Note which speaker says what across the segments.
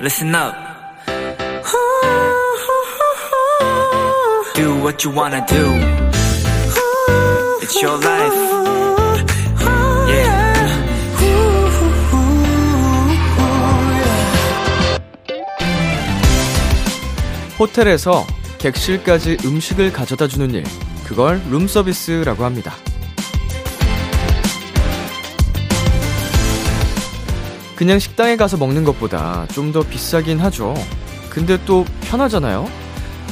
Speaker 1: listen up. Do what you wanna do. It's your life. Yeah.
Speaker 2: 호텔에서 객실까지 음식을 가져다 주는 일. 그걸 룸서비스라고 합니다. 그냥 식당에 가서 먹는 것보다 좀 더 비싸긴 하죠. 근데 또 편하잖아요?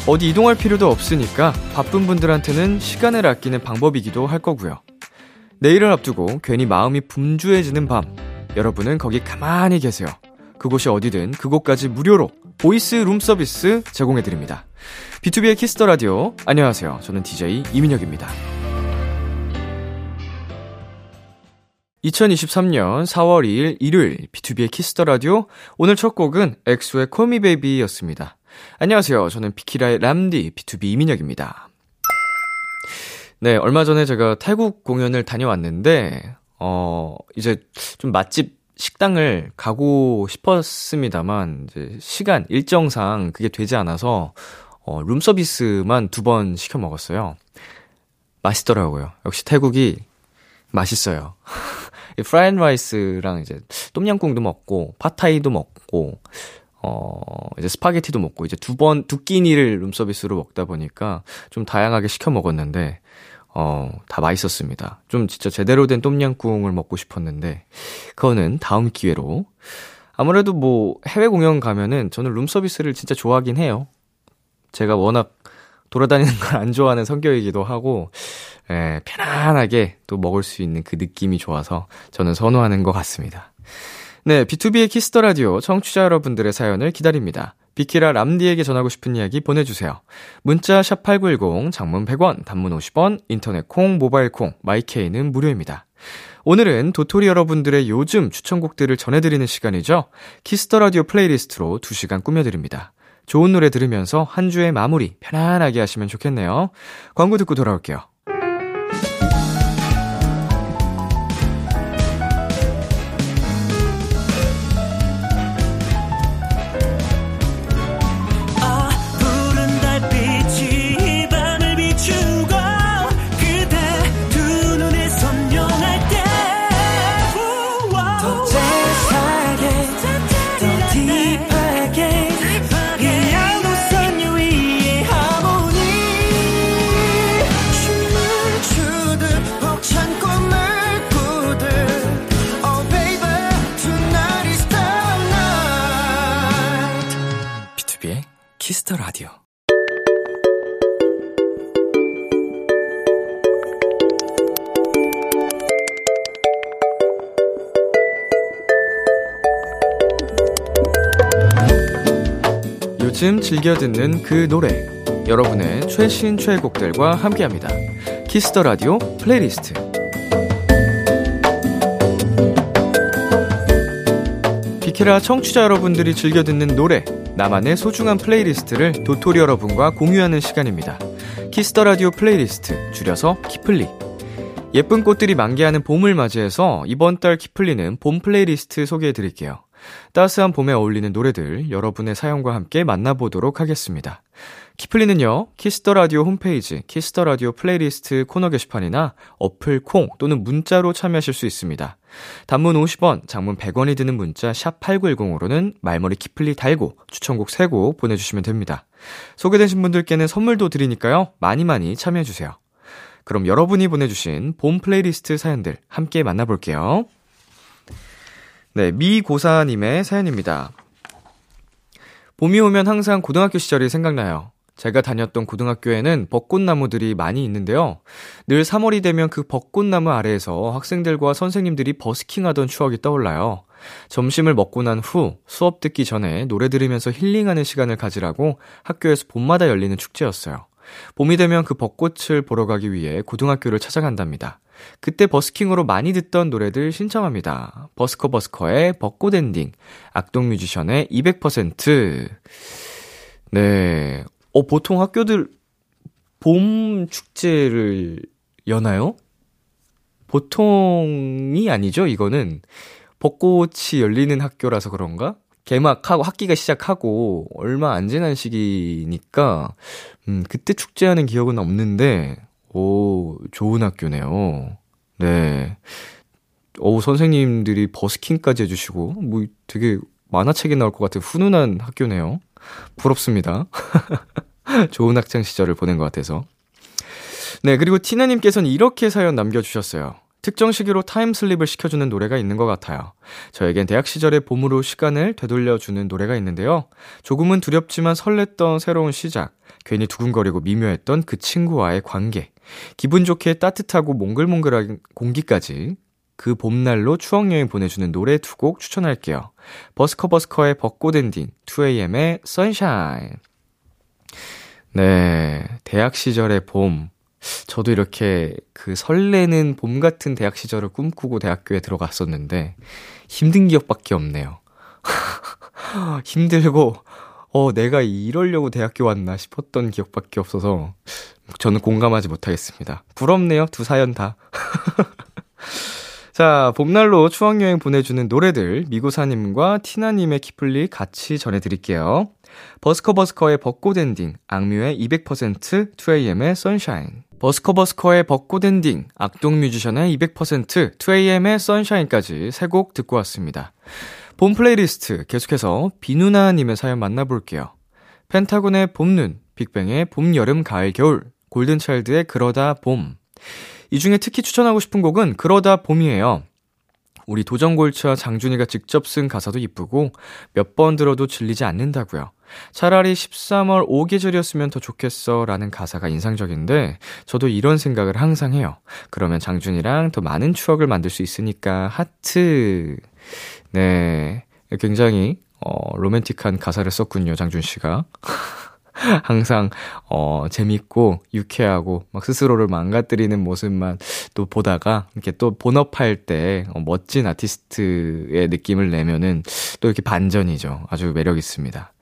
Speaker 2: 어디 이동할 필요도 없으니까 바쁜 분들한테는 시간을 아끼는 방법이기도 할 거고요. 내일을 앞두고 괜히 마음이 분주해지는 밤. 여러분은 거기 가만히 계세요. 그곳이 어디든 그곳까지 무료로 voice 룸 서비스 제공해드립니다. 비투비의 키스 더 라디오. 안녕하세요. 저는 DJ 이민혁입니다. 2023년 4월 2일 일요일 비투비의 키스 더 라디오. 오늘 첫 곡은 엑소의 Call Me Baby였습니다. 안녕하세요. 저는 비키라의 람디 B2B 이민혁입니다. 네, 얼마 전에 제가 태국 공연을 다녀왔는데 어, 이제 좀 맛집 식당을 가고 싶었습니다만 이제 시간 일정상 그게 되지 않아서 어, 룸서비스만 두 번 시켜 먹었어요. 맛있더라고요. 역시 태국이 맛있어요. fried rice랑 이제 똠양꿍도 먹고 팟타이도 먹고 어 이제 스파게티도 먹고 이제 두 번 두 끼니를 룸서비스로 먹다 보니까 좀 다양하게 시켜 먹었는데 어 다 맛있었습니다. 좀 진짜 제대로 된 똠양꿍을 먹고 싶었는데 그거는 다음 기회로 아무래도 뭐 해외 공연 가면은 저는 룸서비스를 진짜 좋아하긴 해요. 제가 워낙 돌아다니는 걸 안 좋아하는 성격이기도 하고 예, 편안하게 또 먹을 수 있는 그 느낌이 좋아서 저는 선호하는 것 같습니다. 네, 비투비의 키스 더 라디오 청취자 여러분들의 사연을 기다립니다. 비키라 람디에게 전하고 싶은 이야기 보내주세요. 문자 샵 8910, 장문 100원, 단문 50원, 인터넷 콩, 모바일 콩, 마이케이는 무료입니다. 오늘은 도토리 여러분들의 요즘 추천곡들을 전해드리는 시간이죠. 키스 더 라디오 플레이리스트로 2시간 꾸며드립니다. 좋은 노래 들으면서 한 주의 마무리 편안하게 하시면 좋겠네요. 광고 듣고 돌아올게요. 요즘 즐겨 듣는 그 노래. 여러분의 최신 최애곡들과 함께합니다. 키스 더 라디오 플레이리스트. 비키라 청취자 여러분들이 즐겨 듣는 노래, 나만의 소중한 플레이리스트를 도토리 여러분과 공유하는 시간입니다. 키스 더 라디오 플레이리스트, 줄여서 키플리. 예쁜 꽃들이 만개하는 봄을 맞이해서 이번 달 키플리는 봄 플레이리스트 소개해 드릴게요. 따스한 봄에 어울리는 노래들 여러분의 사연과 함께 만나보도록 하겠습니다. 키플리는요, 키스 더 라디오 홈페이지, 키스 더 라디오 플레이리스트 코너 게시판이나 어플 콩 또는 문자로 참여하실 수 있습니다. 단문 50원, 장문 100원이 드는 문자 샵 8910으로는 말머리 키플리 달고 추천곡 3곡 보내주시면 됩니다. 소개되신 분들께는 선물도 드리니까요, 많이 많이 참여해주세요. 그럼 여러분이 보내주신 봄 플레이리스트 사연들 함께 만나볼게요. 네, 미고사님의 사연입니다. 봄이 오면 항상 고등학교 시절이 생각나요. 제가 다녔던 고등학교에는 벚꽃나무들이 많이 있는데요. 늘 3월이 되면 그 벚꽃나무 아래에서 학생들과 선생님들이 버스킹 하던 추억이 떠올라요. 점심을 먹고 난 후 수업 듣기 전에 노래 들으면서 힐링하는 시간을 가지라고 학교에서 봄마다 열리는 축제였어요. 봄이 되면 그 벚꽃을 보러 가기 위해 고등학교를 찾아간답니다. 그때 버스킹으로 많이 듣던 노래들 신청합니다. 버스커 버스커의 벚꽃 엔딩, 악동 뮤지션의 200%. 네. 어, 보통 학교들 봄 축제를 여나요? 보통이 아니죠, 이거는. 벚꽃이 열리는 학교라서 그런가? 개학하고 학기가 시작하고 얼마 안 지난 시기니까 음, 그때 축제하는 기억은 없는데 오, 좋은 학교네요. 네. 어우, 선생님들이 버스킹까지 해주시고, 뭐 되게 만화책에 나올 것 같은 훈훈한 학교네요. 부럽습니다. 좋은 학창 시절을 보낸 것 같아서. 네, 그리고 티나님께서는 이렇게 사연 남겨주셨어요. 특정 시기로 타임슬립을 시켜주는 노래가 있는 것 같아요. 저에겐 대학 시절의 봄으로 시간을 되돌려주는 노래가 있는데요. 조금은 두렵지만 설렜던 새로운 시작, 괜히 두근거리고 미묘했던 그 친구와의 관계, 기분 좋게 따뜻하고 몽글몽글한 공기까지 그 봄날로 추억여행 보내주는 노래 두 곡 추천할게요. 버스커버스커의 벚꽃 엔딩, 2AM의 Sunshine. 네, 대학 시절의 봄. 저도 이렇게 그 설레는 봄 같은 대학 시절을 꿈꾸고 대학교에 들어갔었는데 힘든 기억밖에 없네요. 힘들고 어 내가 이러려고 대학교 왔나 싶었던 기억밖에 없어서 저는 공감하지 못하겠습니다. 부럽네요. 두 사연 다. 자, 봄날로 추억여행 보내주는 노래들, 미고사님과 티나님의 키플리 같이 전해드릴게요. 버스커버스커의 벚꽃 엔딩, 악뮤의 200%, 2AM의 Sunshine. 버스커버스커의 벚꽃 엔딩, 악동 뮤지션의 200%, 2AM의 선샤인까지 세 곡 듣고 왔습니다. 봄 플레이리스트 계속해서 비누나님의 사연 만나볼게요. 펜타곤의 봄눈, 빅뱅의 봄, 여름, 가을, 겨울, 골든차일드의 그러다 봄. 이 중에 특히 추천하고 싶은 곡은 그러다 봄이에요. 우리 도전골차 장준이가 직접 쓴 가사도 이쁘고 몇 번 들어도 질리지 않는다고요. 차라리 13월 5계절이었으면 더 좋겠어 라는 가사가 인상적인데 저도 이런 생각을 항상 해요. 그러면 장준이랑 더 많은 추억을 만들 수 있으니까 하트. 네. 굉장히 어 로맨틱한 가사를 썼군요, 장준 씨가. 항상 어 재밌고 유쾌하고 막 스스로를 망가뜨리는 모습만 또 보다가 이렇게 또 본업할 때 어, 멋진 아티스트의 느낌을 내면은 또 이렇게 반전이죠. 아주 매력 있습니다.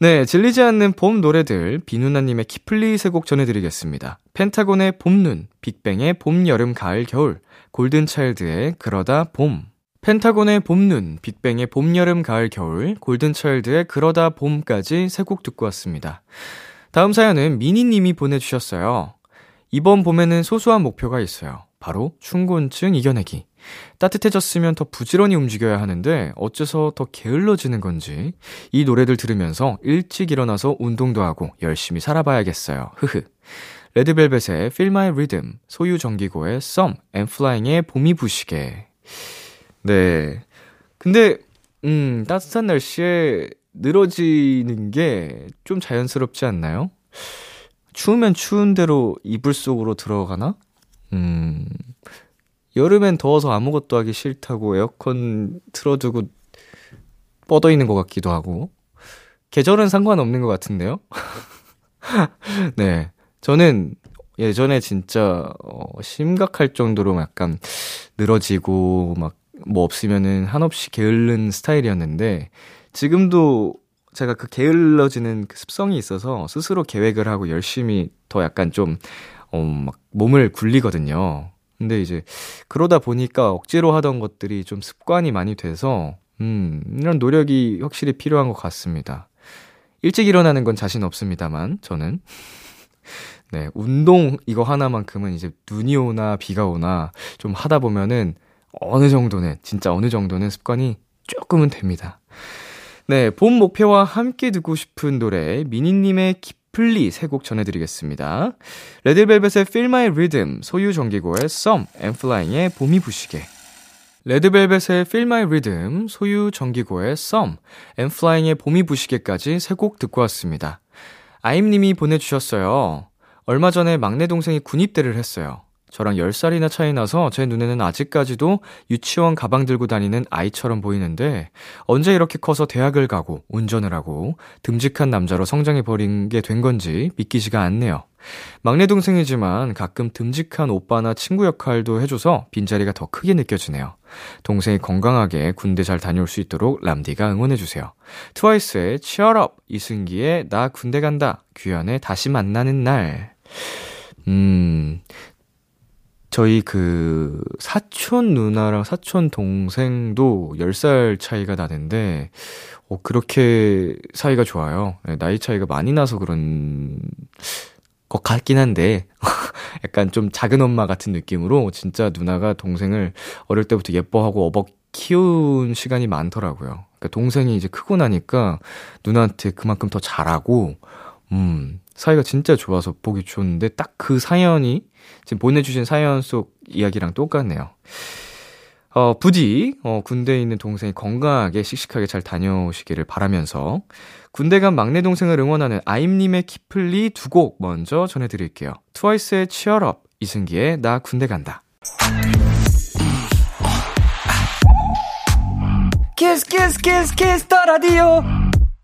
Speaker 2: 네, 질리지 않는 봄 노래들 비누나님의 키플리 세 곡 전해드리겠습니다. 펜타곤의 봄눈, 빅뱅의 봄, 여름, 가을, 겨울, 골든차일드의 그러다 봄. 펜타곤의 봄눈, 빅뱅의 봄, 여름, 가을, 겨울, 골든차일드의 그러다 봄까지 세 곡 듣고 왔습니다. 다음 사연은 미니님이 보내주셨어요. 이번 봄에는 소소한 목표가 있어요. 바로 춘곤증 이겨내기. 따뜻해졌으면 더 부지런히 움직여야 하는데 어째서 더 게을러지는 건지 이 노래들 들으면서 일찍 일어나서 운동도 하고 열심히 살아봐야겠어요. 흐흐. 레드벨벳의 Feel My Rhythm, 소유 정기고의 Some, Flying의 봄이 부시게. 네. 근데, 음, 따뜻한 날씨에 늘어지는 게 좀 자연스럽지 않나요? 추우면 추운 대로 이불 속으로 들어가나? 음, 여름엔 더워서 아무것도 하기 싫다고 에어컨 틀어두고 뻗어 있는 것 같기도 하고. 계절은 상관없는 것 같은데요? 네. 저는 예전에 진짜, 어, 심각할 정도로 약간 늘어지고, 막, 뭐 없으면은 한없이 게을른 스타일이었는데, 지금도 제가 그 게을러지는 그 습성이 있어서 스스로 계획을 하고 열심히 더 약간 좀, 어, 막 몸을 굴리거든요. 근데 이제 그러다 보니까 억지로 하던 것들이 좀 습관이 많이 돼서 음, 이런 노력이 확실히 필요한 것 같습니다. 일찍 일어나는 건 자신 없습니다만 저는 네, 운동 이거 하나만큼은 이제 눈이 오나 비가 오나 좀 하다 보면은 어느 정도는 진짜 어느 정도는 습관이 조금은 됩니다. 네, 봄 목표와 함께 듣고 싶은 노래 미니님의 플리 세 곡 전해드리겠습니다. 레드벨벳의 Feel My Rhythm, 소유 정기고의 Some, Flying의 봄이 부시게. 레드벨벳의 Feel My Rhythm, 소유 정기고의 Some, Flying의 봄이 부시게까지 세 곡 듣고 왔습니다. 아임님이 보내주셨어요. 얼마 전에 막내 동생이 군입대를 했어요. 저랑 10살이나 차이 나서 제 눈에는 아직까지도 유치원 가방 들고 다니는 아이처럼 보이는데 언제 이렇게 커서 대학을 가고 운전을 하고 듬직한 남자로 성장해버린 게 된 건지 믿기지가 않네요. 막내 동생이지만 가끔 듬직한 오빠나 친구 역할도 해줘서 빈자리가 더 크게 느껴지네요. 동생이 건강하게 군대 잘 다녀올 수 있도록 람디가 응원해주세요. 트와이스의 Up, 이승기의 나 군대 간다, 규현의 다시 만나는 날. 음, 저희 그 사촌 누나랑 사촌 동생도 10살 차이가 나는데, 어, 그렇게 사이가 좋아요. 네, 나이 차이가 많이 나서 그런 것 같긴 한데, 약간 좀 작은 엄마 같은 느낌으로 진짜 누나가 동생을 어릴 때부터 예뻐하고 어버 키운 시간이 많더라고요. 그러니까 동생이 이제 크고 나니까 누나한테 그만큼 더 잘하고, 음, 사이가 진짜 좋아서 보기 좋은데 딱 그 사연이 지금 보내주신 사연 속 이야기랑 똑같네요. 어, 부디, 어, 군대에 있는 동생이 건강하게 씩씩하게 잘 다녀오시기를 바라면서 군대 간 막내 동생을 응원하는 아임님의 키플리 두 곡 먼저 전해드릴게요. 트와이스의 치얼업, 이승기의 나 군대 간다.
Speaker 1: Kiss Kiss Kiss Kiss the Radio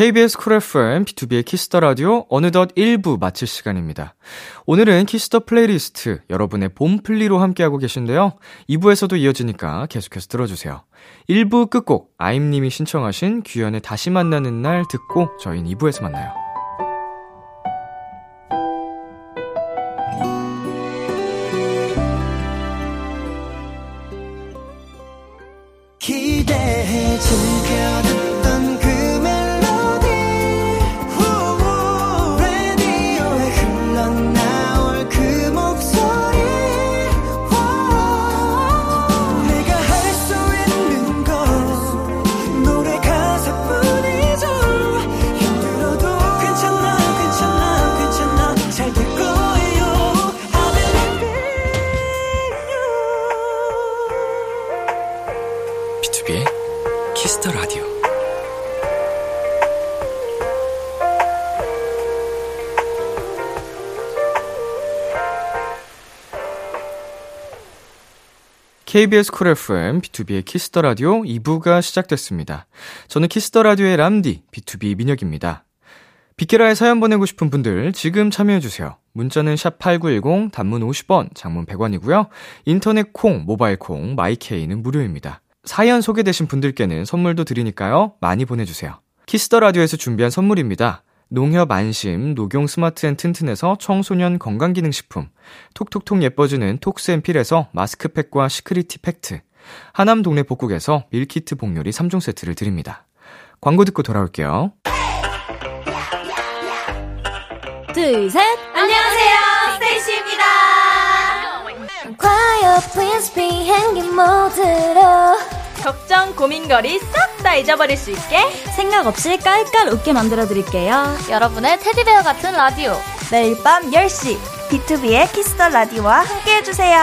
Speaker 2: KBS 쿨 FM, 비투비의 키스 더 라디오, 어느덧 1부 마칠 시간입니다. 오늘은 키스 더 플레이리스트, 여러분의 봄 플리로 함께하고 계신데요. 2부에서도 이어지니까 계속해서 들어주세요. 1부 끝곡, 아임님이 신청하신 규현의 다시 만나는 날 듣고 저희는 2부에서 만나요. KBS 쿨 FM, B2B의 키스터 라디오 2부가 시작됐습니다. 저는 키스터 라디오의 람디, B2B 민혁입니다. 비키라에 사연 보내고 싶은 분들 지금 참여해주세요. 문자는 샵8910, 단문 50원, 장문 100원이고요. 인터넷 콩, 모바일 콩, my K는 무료입니다. 사연 소개되신 분들께는 선물도 드리니까요. 많이 보내주세요. Kiss the Radio에서 준비한 선물입니다. 농협 안심, 녹용 Smart and 튼튼에서 청소년 건강기능식품, 톡톡톡 예뻐지는 톡스앤필에서 마스크팩과 시크리티 팩트, 하남 동네 복국에서 밀키트 복요리 3종 세트를 드립니다. 광고 듣고 돌아올게요.
Speaker 3: 둘, 셋.
Speaker 4: 안녕하세요, STAYC입니다.
Speaker 3: quiet, please 비행기 모드로.
Speaker 4: 걱정, 고민거리 싹 다 잊어버릴 수 있게
Speaker 3: 생각 없이 깔깔 웃게 만들어드릴게요.
Speaker 4: 여러분의 테디베어 같은 라디오.
Speaker 5: 매일 밤 10시 B2B의 키스터 라디오와 함께 해주세요.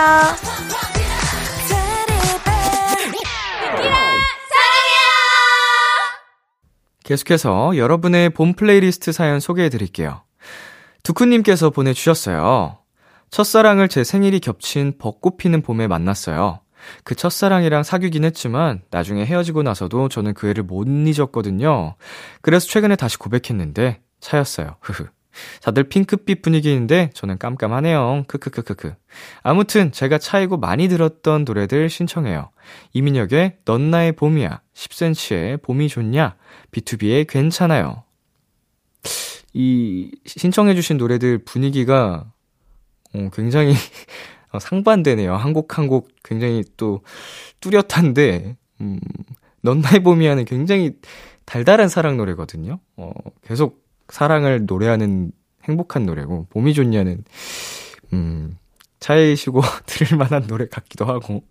Speaker 2: 계속해서 여러분의 봄 플레이리스트 사연 소개해 드릴게요. 두쿠님께서 보내주셨어요. 첫사랑을 제 생일이 겹친 벚꽃 피는 봄에 만났어요. 그 첫사랑이랑 사귀긴 했지만 나중에 헤어지고 나서도 저는 그 애를 못 잊었거든요. 그래서 최근에 다시 고백했는데 차였어요. 흐흐. 다들 핑크빛 분위기인데 저는 깜깜하네요. 크크크크크. 아무튼 제가 차이고 많이 들었던 노래들 신청해요. 이민혁의 넌 나의 봄이야. 10cm의 봄이 좋냐. B2B의 괜찮아요. 이 신청해주신 노래들 분위기가 어, 굉장히 상반되네요. 한 곡 한 곡 굉장히 또 뚜렷한데, 음, 넌 나의 봄이야는 굉장히 달달한 사랑 노래거든요. 어, 계속 사랑을 노래하는 행복한 노래고, 봄이 좋냐는, 음, 차에 쉬고 들을 만한 노래 같기도 하고,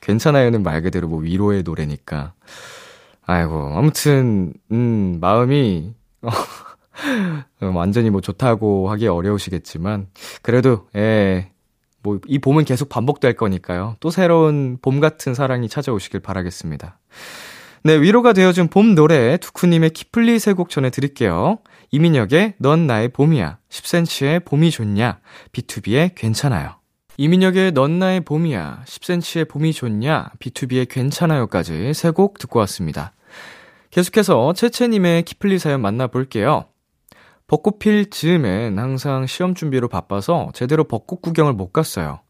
Speaker 2: 괜찮아요는 말 그대로 뭐 위로의 노래니까. 아이고, 아무튼, 음, 마음이, 어, 완전히 뭐 좋다고 하기 어려우시겠지만, 그래도, 예, 뭐, 이 봄은 계속 반복될 거니까요. 또 새로운 봄 같은 사랑이 찾아오시길 바라겠습니다. 네, 위로가 되어준 봄 노래, 두쿠님의 키플리 세 곡 전해드릴게요. 이민혁의 넌 나의 봄이야, 10cm의 봄이 좋냐, B2B의 괜찮아요. 이민혁의 넌 나의 봄이야, 10cm의 봄이 좋냐, B2B의 괜찮아요까지 세 곡 듣고 왔습니다. 계속해서 채채님의 키플리 사연 만나볼게요. 벚꽃 필 즈음엔 항상 시험 준비로 바빠서 제대로 벚꽃 구경을 못 갔어요.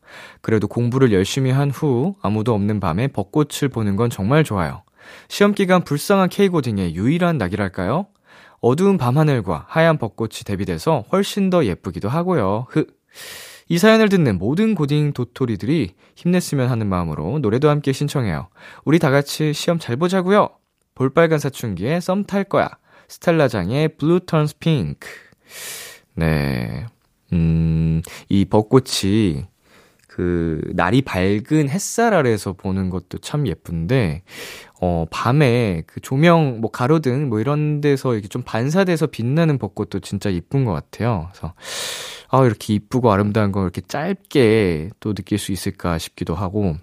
Speaker 2: 그래도 공부를 열심히 한 후 아무도 없는 밤에 벚꽃을 보는 건 정말 좋아요. 시험 기간 불쌍한 K고딩의 유일한 낙이랄까요? 어두운 밤하늘과 하얀 벚꽃이 대비돼서 훨씬 더 예쁘기도 하고요. 흐. 이 사연을 듣는 모든 고딩 도토리들이 힘냈으면 하는 마음으로 노래도 함께 신청해요. 우리 다 같이 시험 잘 보자고요. 볼빨간 사춘기에 썸 탈 거야. 스텔라장의 Blue Turns Pink. 네. 음, 이 벚꽃이 그 날이 밝은 햇살 아래에서 보는 것도 참 예쁜데 어 밤에 그 조명 뭐 가로등 뭐 이런 데서 이렇게 좀 반사돼서 빛나는 벚꽃도 진짜 이쁜 것 같아요. 그래서 아 이렇게 이쁘고 아름다운 걸 이렇게 짧게 또 느낄 수 있을까 싶기도 하고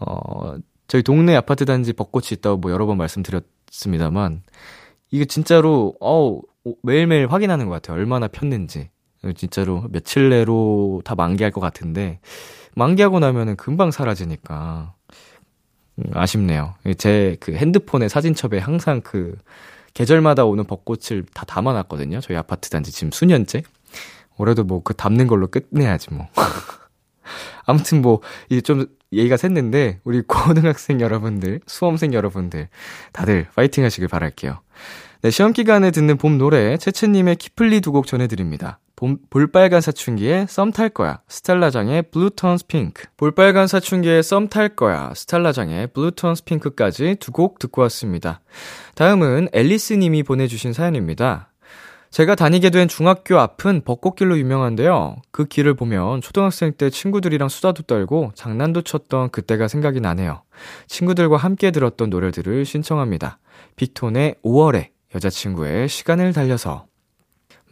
Speaker 2: 어 저희 동네 아파트 단지 벚꽃이 있다고 뭐 여러 번 말씀드렸습니다만 이게 진짜로 어 매일매일 확인하는 것 같아요. 얼마나 폈는지. 진짜로 며칠 내로 다 만개할 것 같은데 만개하고 나면은 금방 사라지니까 음, 아쉽네요. 제 그 핸드폰의 사진첩에 항상 그 계절마다 오는 벚꽃을 다 담아놨거든요. 저희 아파트 단지 지금 수년째. 올해도 뭐 그 담는 걸로 끝내야지 뭐. 아무튼 뭐 이제 좀 얘기가 샜는데 우리 고등학생 여러분들, 수험생 여러분들 다들 파이팅 하시길 바랄게요. 네, 시험 기간에 듣는 봄 노래 채채님의 키플리 두 곡 전해드립니다. 봄, 볼빨간 사춘기에 썸탈 거야. 스텔라장의 Blue Turns Pink. 볼빨간 사춘기에 썸탈 거야. 스텔라장의 Blue Turns Pink까지 두 곡 듣고 왔습니다. 다음은 앨리스 님이 보내주신 사연입니다. 제가 다니게 된 중학교 앞은 벚꽃길로 유명한데요. 그 길을 보면 초등학생 때 친구들이랑 수다도 떨고 장난도 쳤던 그때가 생각이 나네요. 친구들과 함께 들었던 노래들을 신청합니다. 빅톤의 5월에 여자친구의 시간을 달려서.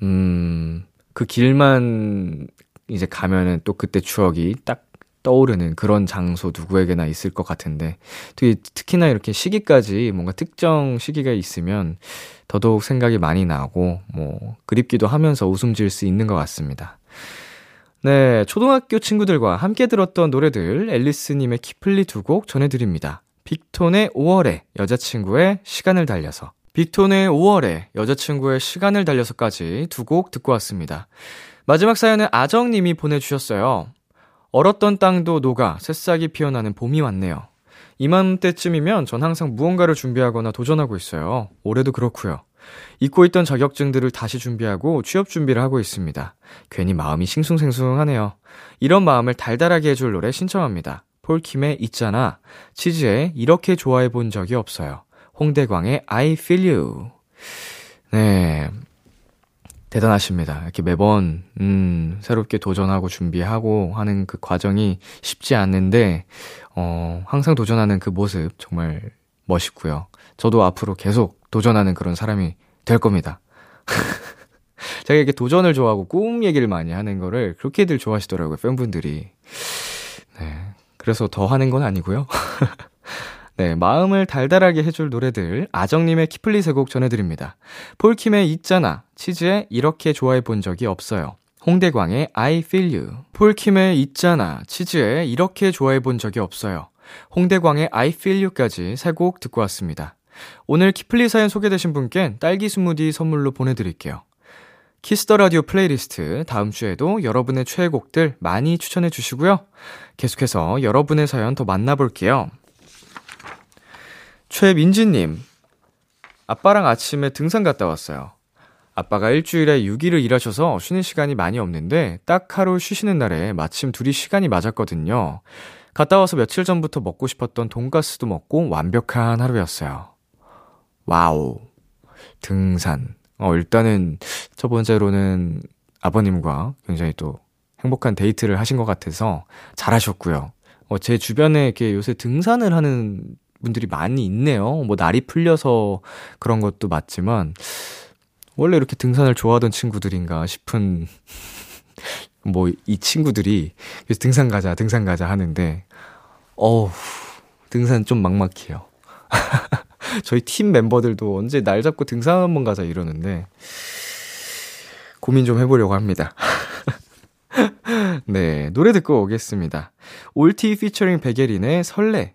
Speaker 2: 음, 그 길만 이제 가면은 또 그때 추억이 딱 떠오르는 그런 장소 누구에게나 있을 것 같은데 특히나 이렇게 시기까지 뭔가 특정 시기가 있으면 더더욱 생각이 많이 나고 뭐 그립기도 하면서 웃음 지을 수 있는 것 같습니다. 네, 초등학교 친구들과 함께 들었던 노래들 앨리스님의 키플리 두 곡 전해드립니다. 빅톤의 5월에 여자친구의 시간을 달려서 빅톤의 5월에 여자친구의 시간을 달려서까지 두 곡 듣고 왔습니다. 마지막 사연은 아정님이 보내주셨어요. 얼었던 땅도 녹아 새싹이 피어나는 봄이 왔네요. 이맘때쯤이면 전 항상 무언가를 준비하거나 도전하고 있어요. 올해도 그렇고요. 잊고 있던 자격증들을 다시 준비하고 취업 준비를 하고 있습니다. 괜히 마음이 싱숭생숭하네요. 이런 마음을 달달하게 해줄 노래 신청합니다. 폴킴의 있잖아. 치즈에 이렇게 좋아해 본 적이 없어요. 홍대광의 I feel you. 네. 대단하십니다. 이렇게 매번, 음, 새롭게 도전하고 준비하고 하는 그 과정이 쉽지 않는데, 어, 항상 도전하는 그 모습 정말 멋있고요. 저도 앞으로 계속 도전하는 그런 사람이 될 겁니다. 제가 이렇게 도전을 좋아하고 꿈 얘기를 많이 하는 거를 그렇게들 좋아하시더라고요, 팬분들이. 네. 그래서 더 하는 건 아니고요. 네, 마음을 달달하게 해줄 노래들 아정님의 키플리 세 곡 전해드립니다. 폴킴의 있잖아, 치즈의 이렇게 좋아해 본 적이 없어요. 홍대광의 I feel you. 폴킴의 있잖아, 치즈의 이렇게 좋아해 본 적이 없어요. 홍대광의 I feel you까지 세 곡 듣고 왔습니다. 오늘 키플리 사연 소개되신 분께 딸기 스무디 선물로 보내드릴게요. Kiss the Radio 플레이리스트 다음 주에도 여러분의 최애곡들 많이 추천해 주시고요. 계속해서 여러분의 사연 더 만나볼게요. 최민지님, 아빠랑 아침에 등산 갔다 왔어요. 아빠가 일주일에 6일을 일하셔서 쉬는 시간이 많이 없는데 딱 하루 쉬시는 날에 마침 둘이 시간이 맞았거든요. 갔다 와서 며칠 전부터 먹고 싶었던 돈가스도 먹고 완벽한 하루였어요. 와우. 등산. 어, 일단은 첫 번째로는 아버님과 굉장히 또 행복한 데이트를 하신 것 같아서 잘하셨고요. 어, 제 주변에 이렇게 요새 등산을 하는 분들이 많이 있네요. 뭐 날이 풀려서 그런 것도 맞지만 원래 이렇게 등산을 좋아하던 친구들인가 싶은 뭐 이 친구들이 등산 가자 등산 가자 하는데 어우 등산 좀 막막해요. 저희 팀 멤버들도 언제 날 잡고 등산 한번 가자 이러는데 고민 좀 해보려고 합니다. 네, 노래 듣고 오겠습니다. 올티 피처링 백예린의 설레,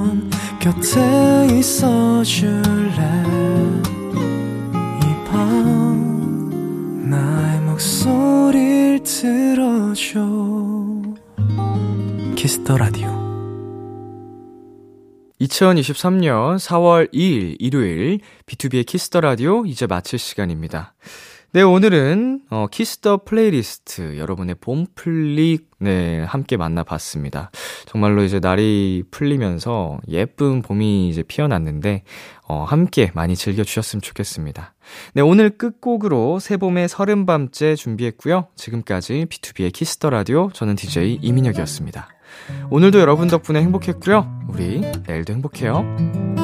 Speaker 1: 곁에 있어 줄래? 이 밤 나의 목소리를 들어줘. Kiss the Radio.
Speaker 2: 2023년 4월 2일 일요일 B2B의 키스터 라디오 이제 마칠 시간입니다. 네, 오늘은 어 Kiss the 플레이리스트 여러분의 봄 플리 네, 함께 만나 봤습니다. 정말로 이제 날이 풀리면서 예쁜 봄이 이제 피어났는데 어 함께 많이 즐겨 주셨으면 좋겠습니다. 네, 오늘 끝곡으로 새봄의 서른 밤째 준비했고요. 지금까지 B2B의 키스터 라디오 저는 DJ 이민혁이었습니다. 오늘도 여러분 덕분에 행복했고요. 우리 내일도 행복해요.